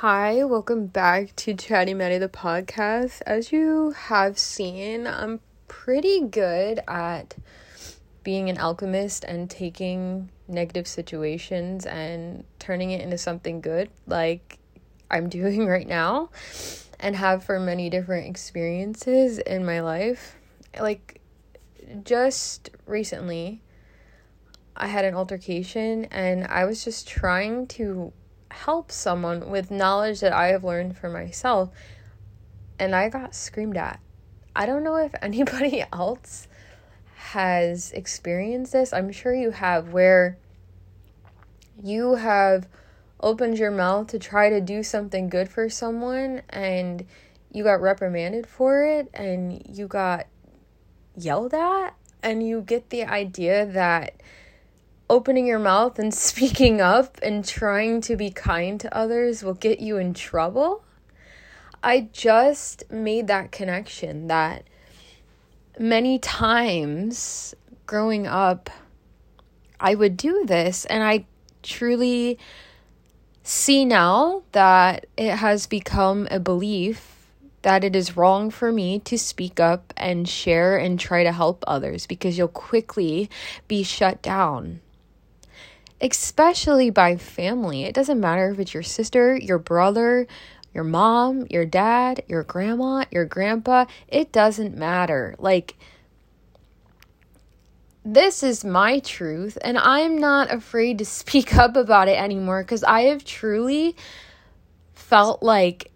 Hi, welcome back to Chatty Matty the podcast. As you have seen, I'm pretty good at being an alchemist and taking negative situations and turning it into something good, like I'm doing right now, and have for many different experiences in my life. Like, just recently, I had an altercation and I was just trying to help someone with knowledge that I have learned for myself, and I got screamed at. I don't know if anybody else has experienced this. I'm sure you have, where you have opened your mouth to try to do something good for someone and you got reprimanded for it and you got yelled at and you get the idea that opening your mouth and speaking up and trying to be kind to others will get you in trouble. I just made that connection that many times growing up, I would do this, and I truly see now that it has become a belief that it is wrong for me to speak up and share and try to help others because you'll quickly be shut down especially by family. It doesn't matter if it's your sister, your brother, your mom, your dad, your grandma, your grandpa. It doesn't matter. Like, this is my truth, and I'm not afraid to speak up about it anymore because I have truly felt like.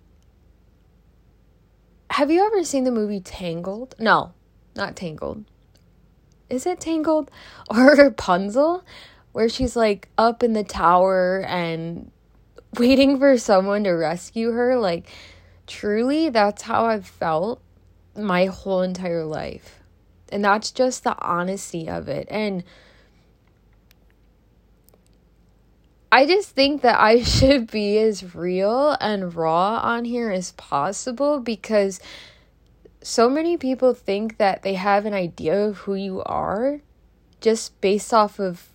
Have you ever seen the movie Tangled? No, not Tangled. Is it Tangled or Rapunzel? Where she's like up in the tower and waiting for someone to rescue her. Like, truly, that's how I've felt my whole entire life. And that's just the honesty of it. And I just think that I should be as real and raw on here as possible because so many people think that they have an idea of who you are just based off of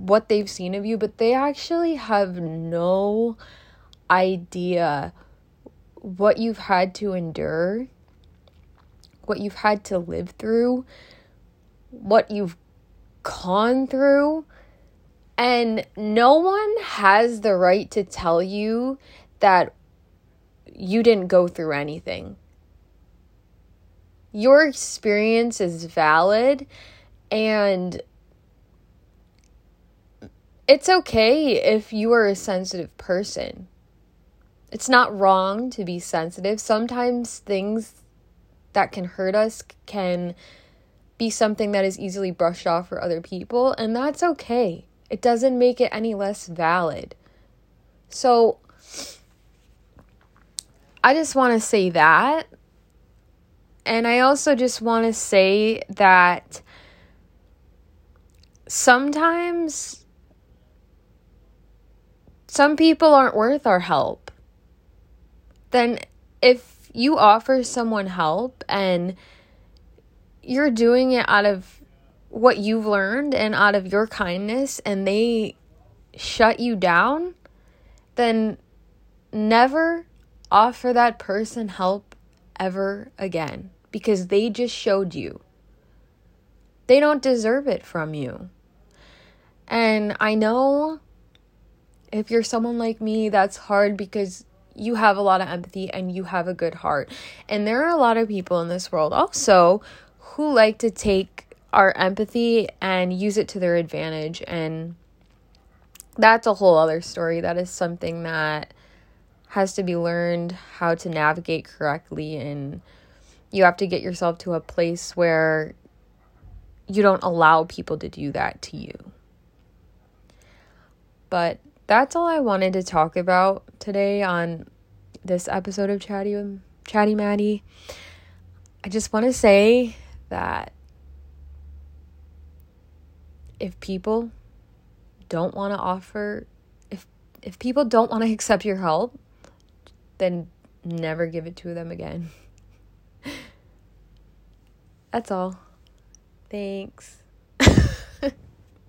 what they've seen of you, but they actually have no idea what you've had to endure, what you've had to live through, what you've gone through. And no one has the right to tell you that you didn't go through anything. Your experience is valid and it's okay if you are a sensitive person. It's not wrong to be sensitive. Sometimes things that can hurt us can be something that is easily brushed off for other people, and that's okay. It doesn't make it any less valid. So, I just want to say that. And I also just want to say that sometimes some people aren't worth our help, then if you offer someone help and you're doing it out of what you've learned and out of your kindness and they shut you down, then never offer that person help ever again because they just showed you. They don't deserve it from you. And I know if you're someone like me, that's hard because you have a lot of empathy and you have a good heart. And there are a lot of people in this world also who like to take our empathy and use it to their advantage. And that's a whole other story. That is something that has to be learned how to navigate correctly. And you have to get yourself to a place where you don't allow people to do that to you. But that's all I wanted to talk about today on this episode of Chatty Chatty Matty. I just want to say that if people don't want to offer if if people don't want to accept your help, then never give it to them again. That's all. Thanks.